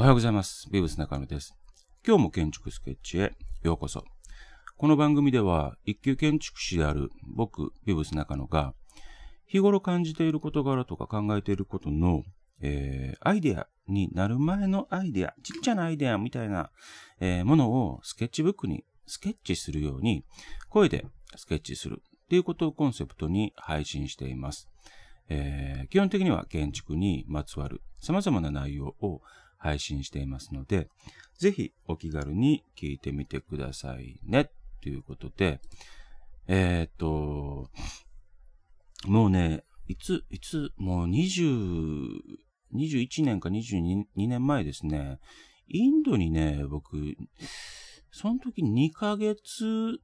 おはようございます。ビブス中野です。今日も建築スケッチへようこそ。この番組では一級建築士である僕、ビブス中野が日頃感じている事柄とか考えていることの、えーアイデアになる前のアイデア、ちっちゃなアイデアみたいな、えーものをスケッチブックにスケッチするように声でスケッチするっていうことをコンセプトに配信しています。えー基本的には建築にまつわる様々な内容を配信していますので、ぜひお気軽に聞いてみてくださいね。ということで、えーっと、もうね、いつ、いつ、もう20、21年か22年前ですね、インドにね、僕、その時2ヶ月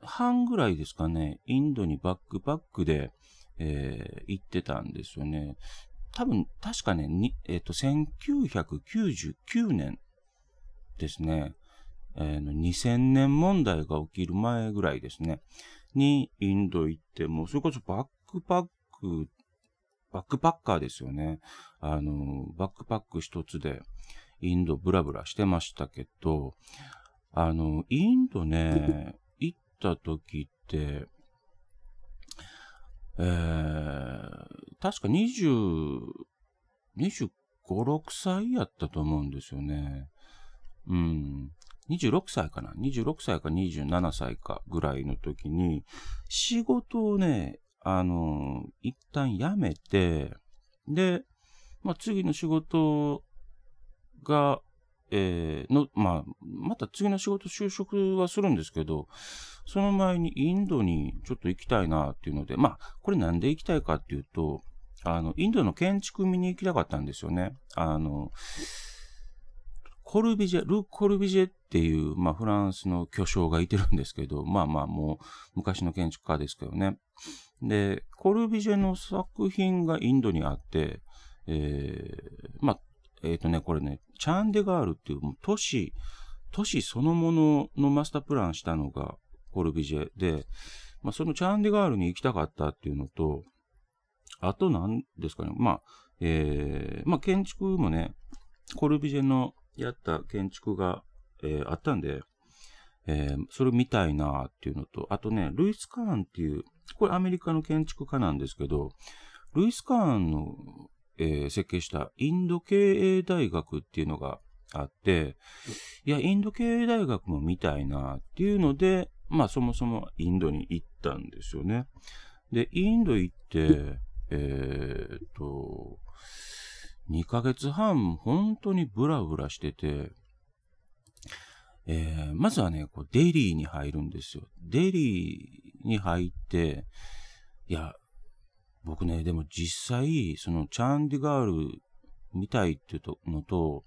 半ぐらいですかね、インドにバックパックで、えー行ってたんですよね。多分、確かね、えっ、と、1999年ですね。えーの2000年問題が起きる前ぐらいですね。に、インド行って、もそれこそバックパック、バックパッカーですよね。あの、バックパック一つで、インドブラブラしてましたけど、あの、インドね、行った時って、えー、確か20、25、6歳やったと思うんですよね。うん。26歳かな ?26 歳か27歳かぐらいの時に、仕事をね、あの、一旦辞めて、で、まあ、次の仕事が、えーの、まあ、また次の仕事就職はするんですけど、その前にインドにちょっと行きたいなっていうので、まあ、これなんで行きたいかっていうと、あの、インドの建築見に行きたかったんですよね。あの、コルビジェ、ル・コルビジェっていう、まあ、フランスの巨匠がいてるんですけど、まあまあ、もう昔の建築家ですけどね。で、コルビジェの作品がインドにあって、えー、まあ、えっ、とね、これね、チャンデガールっていう都市、都市そのもののマスタープランしたのがコルビジェで、まあ、そのチャンデガールに行きたかったっていうのと、あと何ですかね、まあ、えー、まあ、建築もね、コルビジェのやった建築が、えーあったんで、えーそれ見たいなっていうのと、あとね、ルイス・カーンっていう、これアメリカの建築家なんですけど、ルイス・カーンの、えー設計したインド経営大学っていうのがあって、いや、インド経営大学も見たいなっていうので、まあそもそもインドに行ったんですよね。で、インド行って、えーっと、2ヶ月半、本当にブラブラしてて、えーまずはね、こうデリーに入るんですよ。デリーに入って、いや、僕ね、でも実際、そのチャンディガール見たいっていうのと、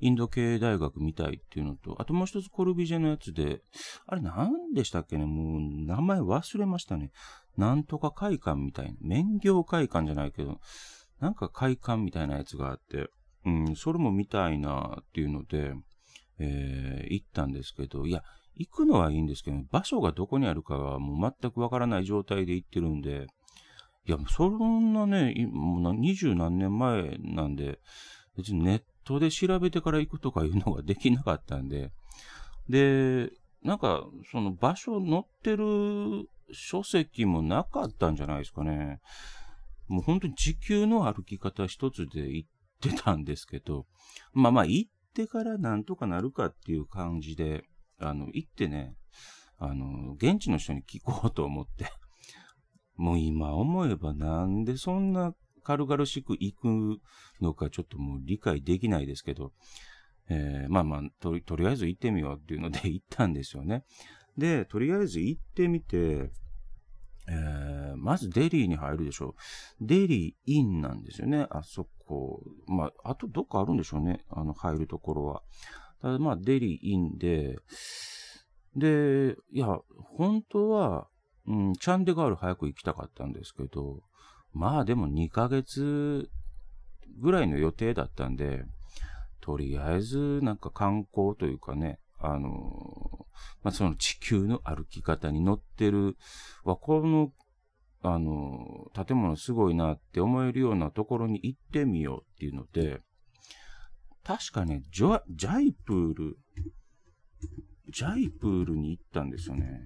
インド系大学見たいっていうのと、あともう一つコルビジェのやつで、あれ何でしたっけねもう名前忘れましたね。なんとか会館みたいな。免業会館じゃないけど、なんか会館みたいなやつがあって、うん、それも見たいなっていうので、えー行ったんですけど、いや、行くのはいいんですけど、場所がどこにあるかはもう全くわからない状態で行ってるんで、いや、そんなね、二十何年前なんで、別にネットで調べてから行くとかいうのができなかったんで、で、なんか、その場所載ってる書籍もなかったんじゃないですかね。もう本当に地球の歩き方一つで行ってたんですけど、まあまあ行ってからなんとかなるかっていう感じで、あの、行ってね、あの、現地の人に聞こうと思って、もう今思えばなんでそんな軽々しく行くのかちょっともう理解できないですけど、えーまあまあと、とりあえず行ってみようっていうので行ったんですよね。で、とりあえず行ってみて、えーまずデリーに入るでしょう。デリーインなんですよね、あそこ。まあ、あとどっかあるんでしょうね、あの、入るところは。ただまあ、デリーインで、で、いや、本当は、うん、チャンデガール早く行きたかったんですけど、まあでも2ヶ月ぐらいの予定だったんで、とりあえずなんか観光というかね、あの、まあその地球の歩き方に乗ってる、わ、この、あの、建物すごいなって思えるようなところに行ってみようっていうので、確かね、ジョジャイプール、ジャイプールに行ったんですよね。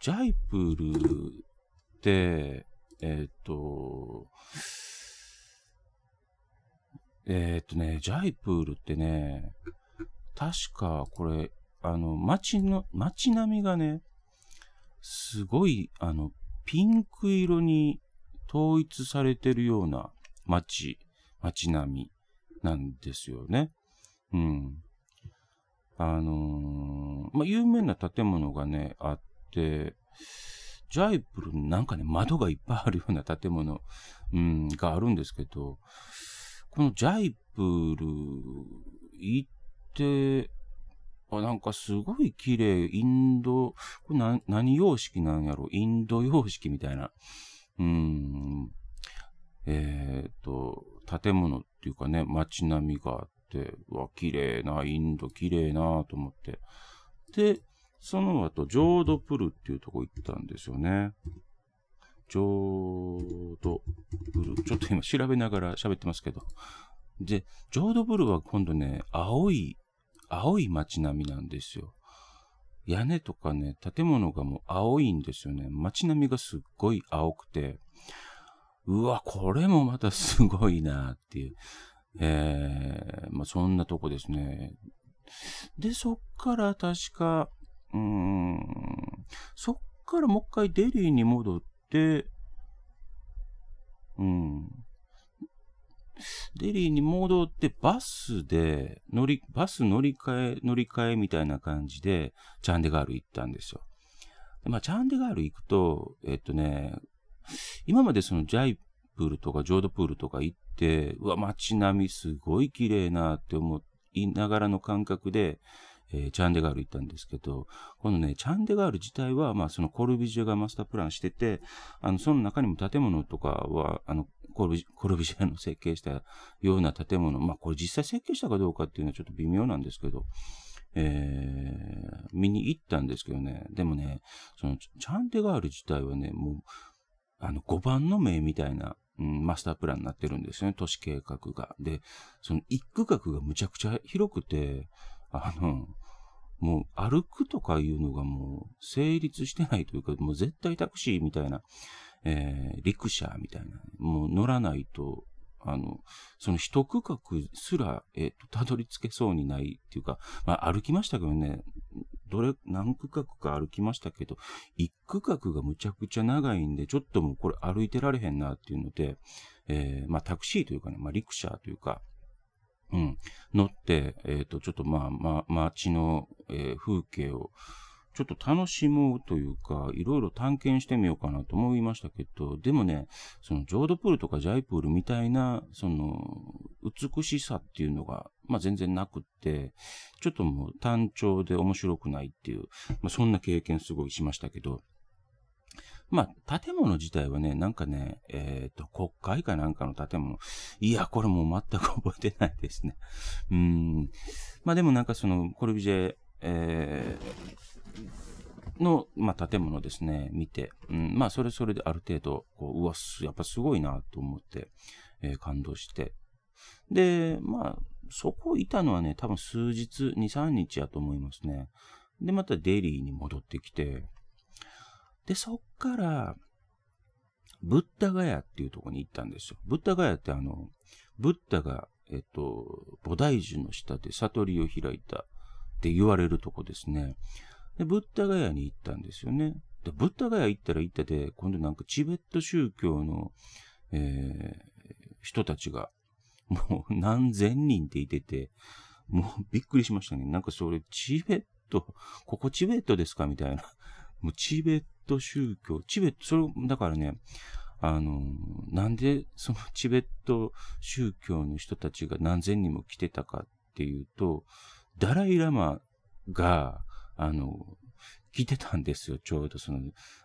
ジャイプールって、えっ、ー、と、えっ、ー、とね、ジャイプールってね、確かこれ、あの、街の、街並みがね、すごい、あの、ピンク色に統一されてるような街、街並みなんですよね。うん。あのー、まあ、有名な建物がね、あって、ジャイプルなんかね、窓がいっぱいあるような建物、うん、があるんですけど、このジャイプル行っ、あ、なんかすごい綺麗、インド、これな何様式なんやろ？インド様式みたいな。うん、えっ、ー、と、建物っていうかね、街並みがあって、うわ、綺麗な、インド綺麗なと思って。で、その後、ジョードプルっていうとこ行ったんですよね。ジョードプル。ちょっと今調べながら喋ってますけど。で、ジョードプルは今度ね、青い青い街並みなんですよ。屋根とかね、建物がもう青いんですよね。街並みがすっごい青くて、うわ、これもまたすごいなっていう。えー、まあそんなとこですね。で、そっから確か、うーん、そっからもう一回デリーに戻って、うん、デリーに戻ってバスで乗り、バス乗り換え、乗り換えみたいな感じで、チャンデガール行ったんですよ。でまあ、チャンデガール行くと、えっとね、今までそのジャイプールとかジョードプールとか行って、うわ、街並みすごい綺麗なって思いながらの感覚で、えー、チャンデガール行ったんですけど、このね、チャンデガール自体は、まあ、そのコルビジェがマスタープランしてて、あの、その中にも建物とかは、あの、コルビコルビジェの設計したような建物、まあ、これ実際設計したかどうかっていうのはちょっと微妙なんですけど、えー、見に行ったんですけどね、でもね、その、チャンデガール自体はね、もう、あの、5番の名みたいな、うん、マスタープランになってるんですよね、都市計画が。で、その一区画がむちゃくちゃ広くて、あの、もう歩くとかいうのがもう成立してないというか、もう絶対タクシーみたいな、えー、陸車みたいな、もう乗らないと、あの、その一区画すら、えっ、ー、と、たどり着けそうにないっていうか、まあ歩きましたけどね、どれ、何区画か歩きましたけど、一区画がむちゃくちゃ長いんで、ちょっともうこれ歩いてられへんなっていうので、えー、まあタクシーというかね、まあ陸車というか、うん、乗って、えっ、ー、と、ちょっとまあ、まあ、街の、えー、風景を、ちょっと楽しもうというか、いろいろ探検してみようかなと思いましたけど、でもね、そのジョードプールとかジャイプールみたいな、その、美しさっていうのが、まあ全然なくって、ちょっともう単調で面白くないっていう、まあそんな経験すごいしましたけど、まあ、建物自体はね、なんかね、えっ、ー、と、国会かなんかの建物。いや、これもう全く覚えてないですね。うん。まあでもなんかその、コルビジェ、えー、の、まあ、建物ですね、見て、うん、まあ、それそれである程度、こう、うわ、やっぱすごいなと思って、えー、感動して。で、まあ、そこいたのはね、多分数日、2、3日やと思いますね。で、またデリーに戻ってきて、で、そっから、ブッダガヤっていうところに行ったんですよ。ブッダガヤってあの、ブッダが、えっと、菩提樹の下で悟りを開いたって言われるとこですね。で、ブッダガヤに行ったんですよね。で、ブッダガヤ行ったら行ったで、今度なんかチベット宗教の、えー、人たちが、もう何千人っていてて、もうびっくりしましたね。なんかそれ、チベット、ここチベットですかみたいな。もうチベット宗教、チベット、それ、だからね、あの、なんでそのチベット宗教の人たちが何千人も来てたかっていうと、ダライラマが、あの、来てたんですよ、ちょうどその、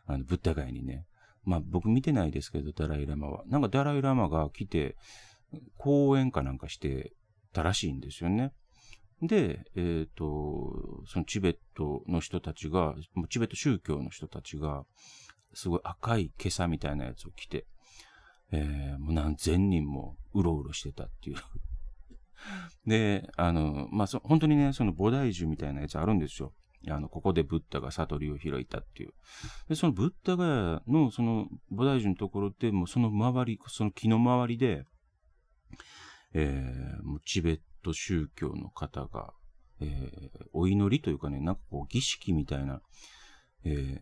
あの、ブッダ街にね。まあ僕見てないですけど、ダライラマは。なんかダライラマが来て、講演かなんかしてたらしいんですよね。で、えっ、ー、と、そのチベットの人たちが、チベット宗教の人たちが、すごい赤い袈裟みたいなやつを着て、えー、もう何千人もうろうろしてたっていうで、あの、まあ、本当にね、その菩提樹みたいなやつあるんですよ。あの、ここでブッダが悟りを開いたっていう。で、そのブッダがの、その菩提樹のところで、もうその周り、その木の周りで、えー、もうチベット宗教の方が、えー、お祈りというかね、なんかこう儀式みたいな、え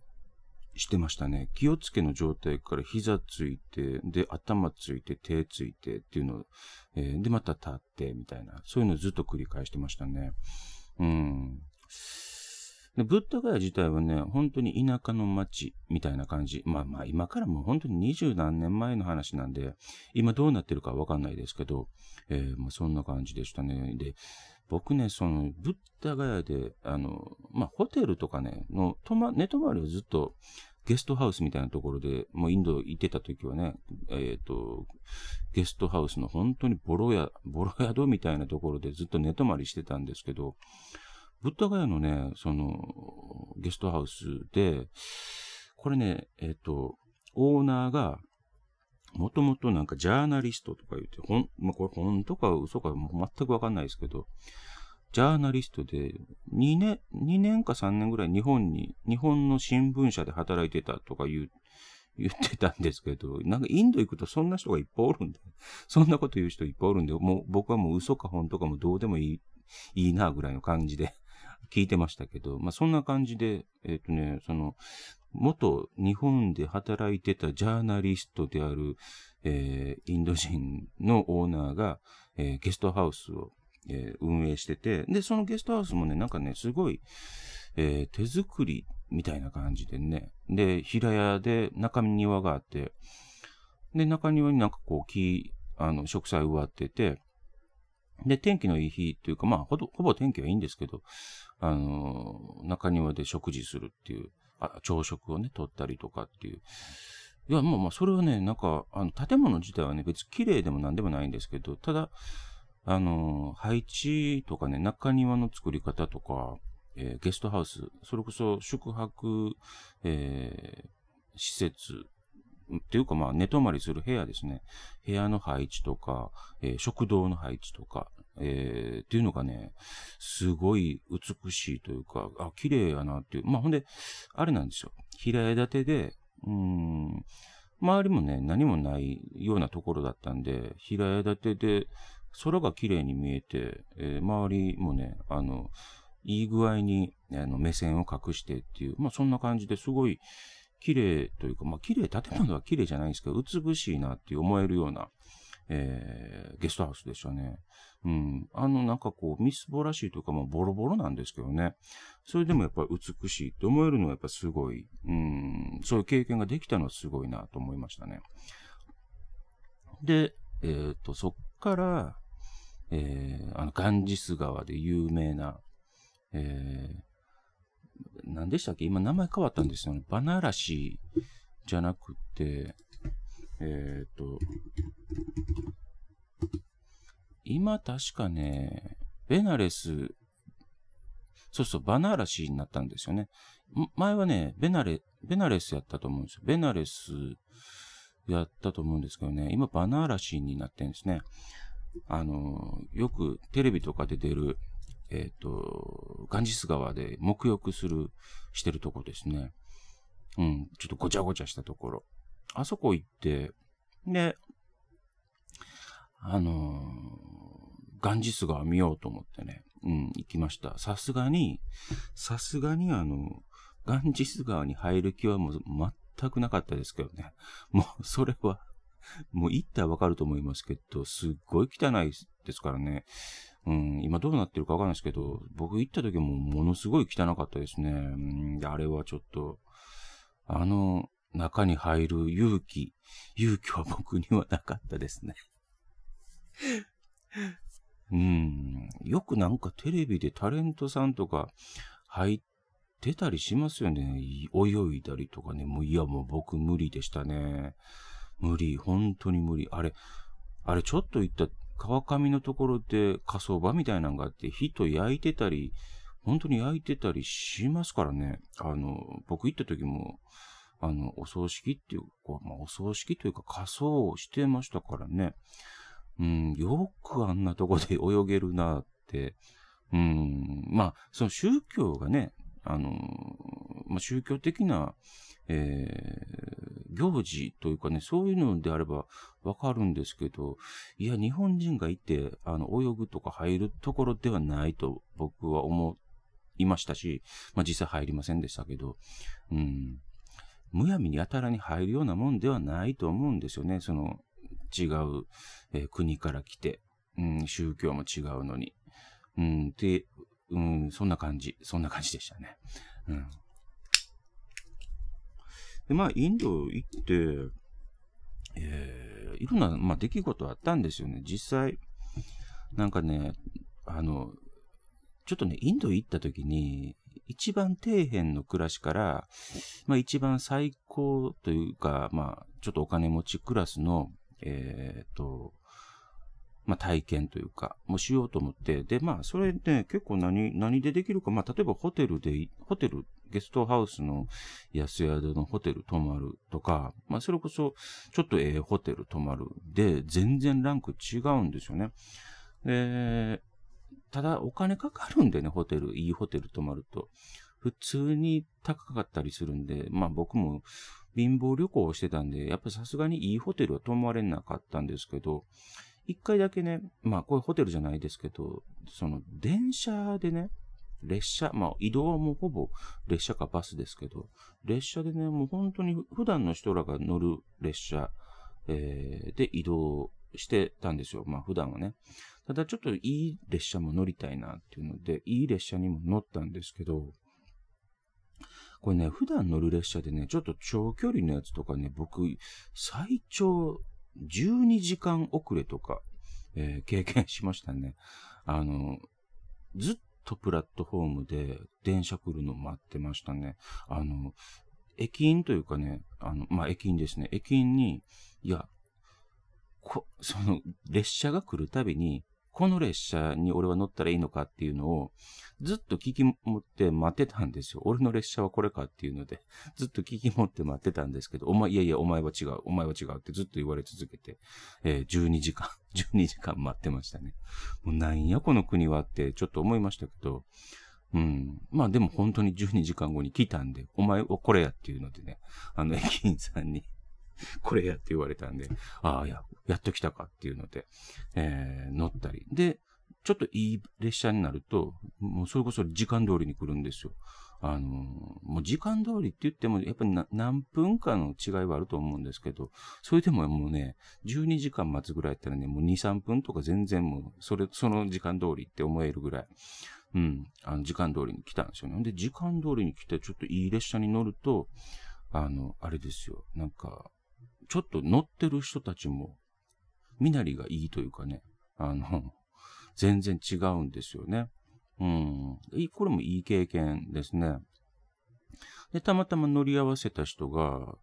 ー、してましたね。気をつけの状態から膝ついて、で、頭ついて、手ついてっていうのを、えー、で、また立って、みたいな、そういうのをずっと繰り返してましたね。うん。で、ブッダガヤ自体はね、本当に田舎の町みたいな感じ。まあまあ今からもう本当に二十何年前の話なんで、今どうなってるかわかんないですけど、えー、まあそんな感じでしたね。で、僕ね、その、ブッダガヤで、あの、まあホテルとかね、の、泊ま、寝泊まりをずっと、ゲストハウスみたいなところで、もうインド行ってた時はね、えっ、ー、と、ゲストハウスの本当にボロ屋、ボロ宿みたいなところでずっと寝泊まりしてたんですけど、ブッダガヤのね、その、ゲストハウスで、これね、えっ、と、オーナーが、もともとなんかジャーナリストとか言って、ほん、まあ、これ本当か嘘かも全くわかんないですけど、ジャーナリストで、2年、2年か3年ぐらい日本に、日本の新聞社で働いてたとか言う、言ってたんですけど、なんかインド行くとそんな人がいっぱいおるんで、そんなこと言う人いっぱいおるんで、もう僕はもう嘘か本当かもどうでもいい、いいなぐらいの感じで。聞いてましたけど、まあそんな感じで、えっ、ー、とね、その、元日本で働いてたジャーナリストである、えー、インド人のオーナーが、えー、ゲストハウスを、えー、運営してて、で、そのゲストハウスもね、なんかね、すごい、え手作りみたいな感じでね、で、平屋で中庭があって、で、中庭になんかこう木、あの、植栽植わってて、で、天気のいい日というか、まあ、ほぼ、ほぼ天気はいいんですけど、あの、中庭で食事するっていう、あ朝食をね、取ったりとかっていう。いや、まあまあ、それはね、なんか、あの、建物自体はね、別に綺麗でも何でもないんですけど、ただ、あの、配置とかね、中庭の作り方とか、えー、ゲストハウス、それこそ宿泊、えー、施設っていうかまあ寝泊まりする部屋ですね。部屋の配置とか、えー、食堂の配置とか、えー、っていうのがね、すごい美しいというか、あ、綺麗やなっていう。まあほんで、あれなんですよ。平屋建てで、うん、周りもね、何もないようなところだったんで、平屋建てで、空が綺麗に見えて、えー、周りもね、あの、いい具合にあの目線を隠してっていう、まあそんな感じですごい、綺麗というか、まあ綺麗、建物は綺麗じゃないんですけど、美しいなって思えるような、えー、ゲストハウスでしたね。うん。あの、なんかこう、みすぼらしいというか、もうボロボロなんですけどね。それでもやっぱり美しいって思えるのはやっぱすごい、うん、そういう経験ができたのはすごいなと思いましたね。で、えっ、ー、と、そっから、えー、あの、ガンジス川で有名な、えー、何でしたっけ？今名前変わったんですよね。バナラシじゃなくて、えっ、ー、と、今確かね、ベナレス、そうそう、バナラシになったんですよね。前はね、ベナレ、ベナレスやったと思うんですよ。ベナレスやったと思うんですけどね、今バナーラシーになってるんですね。あの、よくテレビとかで出る、えっ、ー、と、ガンジス川で沐浴する、してるとこですね。うん、ちょっとごちゃごちゃしたところ。あそこ行って、で、あのー、ガンジス川見ようと思ってね、うん、行きました。さすがに、さすがにあの、ガンジス川に入る気はもう全くなかったですけどね。もう、それは、もう行ったらわかると思いますけど、すっごい汚いですからね。うん、今どうなってるかわかんないですけど、僕行った時もものすごい汚かったですね。うん、あれはちょっと、あの中に入る勇気、勇気は僕にはなかったですね。うん、よくなんかテレビでタレントさんとか入ってたりしますよね。泳いだりとかね。もういやもう僕無理でしたね。無理、本当に無理。あれ、あれちょっと行った川上のところで火葬場みたいなのがあって、火と焼いてたり、本当に焼いてたりしますからね。あの、僕行った時も、あの、お葬式っていうか、まあ、お葬式というか仮装をしてましたからね。うん、よくあんなとこで泳げるなって、うん、まあ、その宗教がね、あの、まあ、宗教的な、え、行事というかね、そういうのであればわかるんですけど、いや、日本人がいて、あの、泳ぐとか入るところではないと僕は思いましたし、まあ、実際入りませんでしたけど、うん、むやみにやたらに入るようなもんではないと思うんですよね。その、違う、えー、国から来て、うん、宗教も違うのに。うん、で、うん、そんな感じ、そんな感じでしたね。うん。で、まあ、インド行って、えー、いろんな、まあ、出来事あったんですよね。実際、なんかね、あの、ちょっとね、インド行った時に、一番底辺の暮らしから、まあ一番最高というか、まあちょっとお金持ちクラスの、えっ、と、まあ体験というか、もしようと思って、で、まあそれね、結構何、何でできるか、まあ例えばホテルで、ホテルゲストハウスの安宿のホテル泊まるとか、まあそれこそちょっとええホテル泊まるで、全然ランク違うんですよね。で、ただお金かかるんでね、ホテル、いいホテル泊まると。普通に高かったりするんで、まあ僕も貧乏旅行をしてたんで、やっぱさすがにいいホテルは泊まれなかったんですけど、一回だけね、まあこれホテルじゃないですけど、その電車でね、列車、まあ移動はもうほぼ列車かバスですけど、列車でね、もう本当に普段の人らが乗る列車、えー、で移動してたんですよ。まあ普段はね。ただちょっといい列車も乗りたいなっていうので、いい列車にも乗ったんですけど、これね、普段乗る列車でね、ちょっと長距離のやつとかね、僕、最長12時間遅れとか、えー、経験しましたね。あの、ずっとプラットフォームで電車来るの待ってましたね。あの、駅員というかね、あの、まあ、駅員ですね。駅員に、いや、こ、その、列車が来るたびに、この列車に俺は乗ったらいいのかっていうのを、ずっと聞き持って待ってたんですよ。俺の列車はこれかっていうので、ずっと聞き持って待ってたんですけど、お前、いやいや、お前は違う、お前は違うってずっと言われ続けて、えー、12時間、12時間待ってましたね。もうなんやこの国はってちょっと思いましたけど、うん。まあでも本当に12時間後に来たんで、お前はこれやっていうのでね、あの駅員さんに これやって言われたんで、ああ、や、っと来たかっていうので、えー、乗ったり。で、ちょっといい列車になると、もうそれこそ時間通りに来るんですよ。あの、もう時間通りって言っても、やっぱり何分かの違いはあると思うんですけど、それでももうね、12時間待つぐらいやったらね、もう2、3分とか全然もう、それ、その時間通りって思えるぐらい、うん、あの、時間通りに来たんですよね。で、時間通りに来て、ちょっといい列車に乗ると、あの、あれですよ、なんか、ちょっと乗ってる人たちも、身なりがいいというかね、あの、全然違うんですよね。うん。これもいい経験ですね。で、たまたま乗り合わせた人が、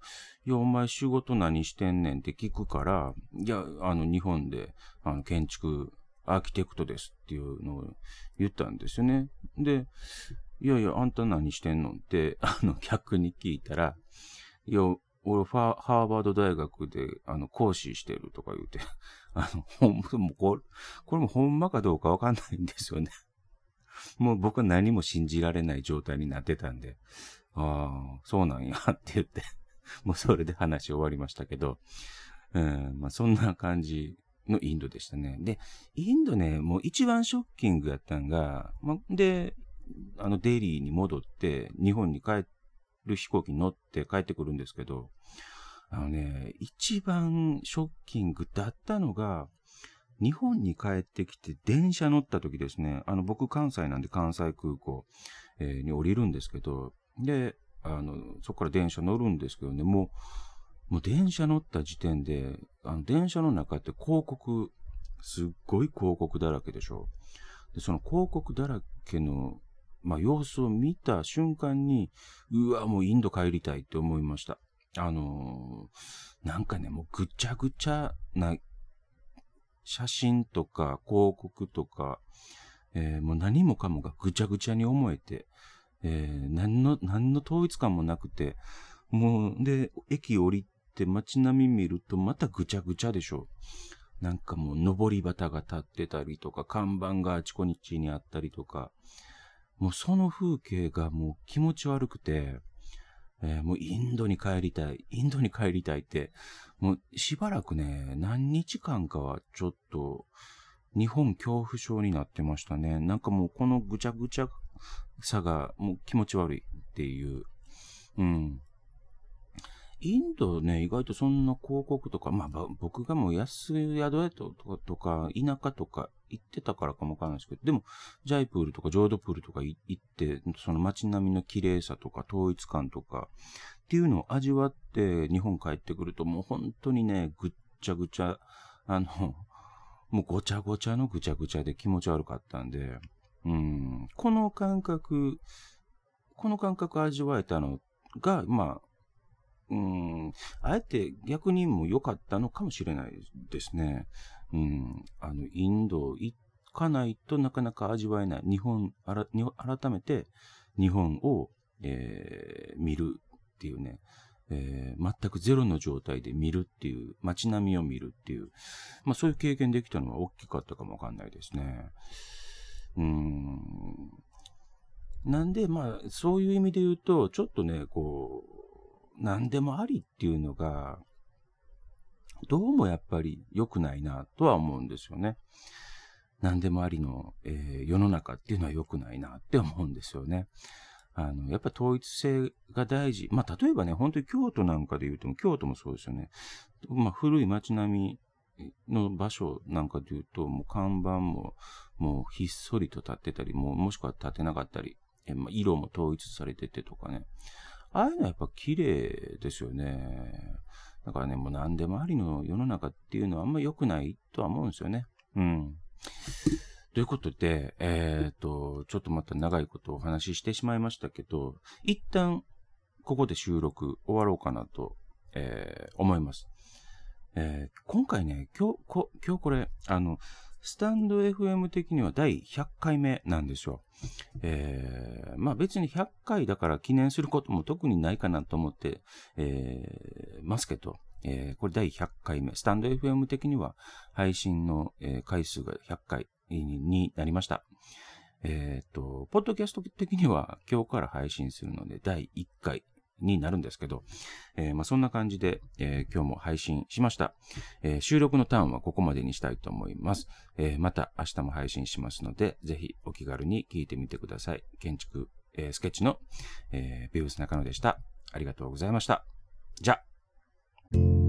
いや、お前仕事何してんねんって聞くから、いや、あの、日本で、あの、建築、アーキテクトですっていうのを言ったんですよね。で、いやいや、あんた何してんのって、あの、逆に聞いたら、いや、俺、ハーバード大学で、あの、講師してるとか言うて、あの、ほん、もこれ、これもほんまかどうかわかんないんですよね。もう僕は何も信じられない状態になってたんで、ああ、そうなんやって言って もうそれで話終わりましたけど、うん、まあそんな感じのインドでしたね。で、インドね、もう一番ショッキングやったんが、まあ、で、あの、デリーに戻って、日本に帰っる飛行機に乗って帰ってくるんですけど、あのね、一番ショッキングだったのが、日本に帰ってきて電車乗った時ですね、あの、僕関西なんで関西空港、に降りるんですけど、で、あの、そこから電車乗るんですけどね、もう、もう電車乗った時点で、あの、電車の中って広告、すっごい広告だらけでしょ。で、その広告だらけのまあ、様子を見た瞬間に、うわ、もうインド帰りたいって思いました。あのー、なんかね、もうぐちゃぐちゃな写真とか広告とか、えー、もう何もかもがぐちゃぐちゃに思えて、えー、何の、何の統一感もなくて、もう、で、駅降りて街並み見るとまたぐちゃぐちゃでしょ。なんかもう、登り旗が立ってたりとか、看板があちこちにあったりとか、もうその風景がもう気持ち悪くて、えー、もうインドに帰りたい、インドに帰りたいって、もうしばらくね、何日間かはちょっと、日本恐怖症になってましたね。なんかもうこのぐちゃぐちゃさがもう気持ち悪いっていう。うん。インドね、意外とそんな広告とか、まあ、僕がもう安宿とか、とか田舎とか行ってたからかもわからないですけど、でも、ジャイプールとかジョードプールとか行って、その街並みの綺麗さとか統一感とか、っていうのを味わって日本帰ってくると、もう本当にね、ぐっちゃぐちゃ、あの、もうごちゃごちゃのぐちゃぐちゃで気持ち悪かったんで、うん、この感覚、この感覚味わえたのが、まあ、うん、あえて逆にも良かったのかもしれないですね。うん、あの、インド行かないとなかなか味わえない。日本、改めて日本を、えー、見るっていうね、えー、全くゼロの状態で見るっていう、街並みを見るっていう、まあそういう経験できたのは大きかったかもわかんないですね。うん。なんで、まあ、そういう意味で言うと、ちょっとね、こう、何でもありっていうのが、どうもやっぱり良くないなとは思うんですよね。何でもありの、えー、世の中っていうのは良くないなって思うんですよね。あの、やっぱ統一性が大事。まあ、例えばね、本当に京都なんかで言うと、京都もそうですよね。まあ、古い街並みの場所なんかで言うと、もう看板も、もうひっそりと立ってたり、ももしくは立てなかったり、えまあ、色も統一されててとかね。ああいうのはやっぱ綺麗ですよね。だからね、もう何でもありの世の中っていうのはあんま良くないとは思うんですよね。うん。ということで、えっ、ー、と、ちょっとまた長いことお話ししてしまいましたけど、一旦ここで収録終わろうかなと、えー、思います。えー、今回ね、今日、こ今日これ、あの、スタンド FM 的には第100回目なんですよ。えー、まあ別に100回だから記念することも特にないかなと思って、えー、ますけど、えー、これ第100回目。スタンド FM 的には配信の、えー、回数が100回になりました。えっ、ー、と、ポッドキャスト的には今日から配信するので第1回になるんですけど、えー、まあ、そんな感じで、えー、今日も配信しました、えー、収録のターンはここまでにしたいと思います。えまた明日も配信しますので、ぜひお気軽に聞いてみてください。建築、えスケッチの、えビュース中野でした。ありがとうございました。じゃあ。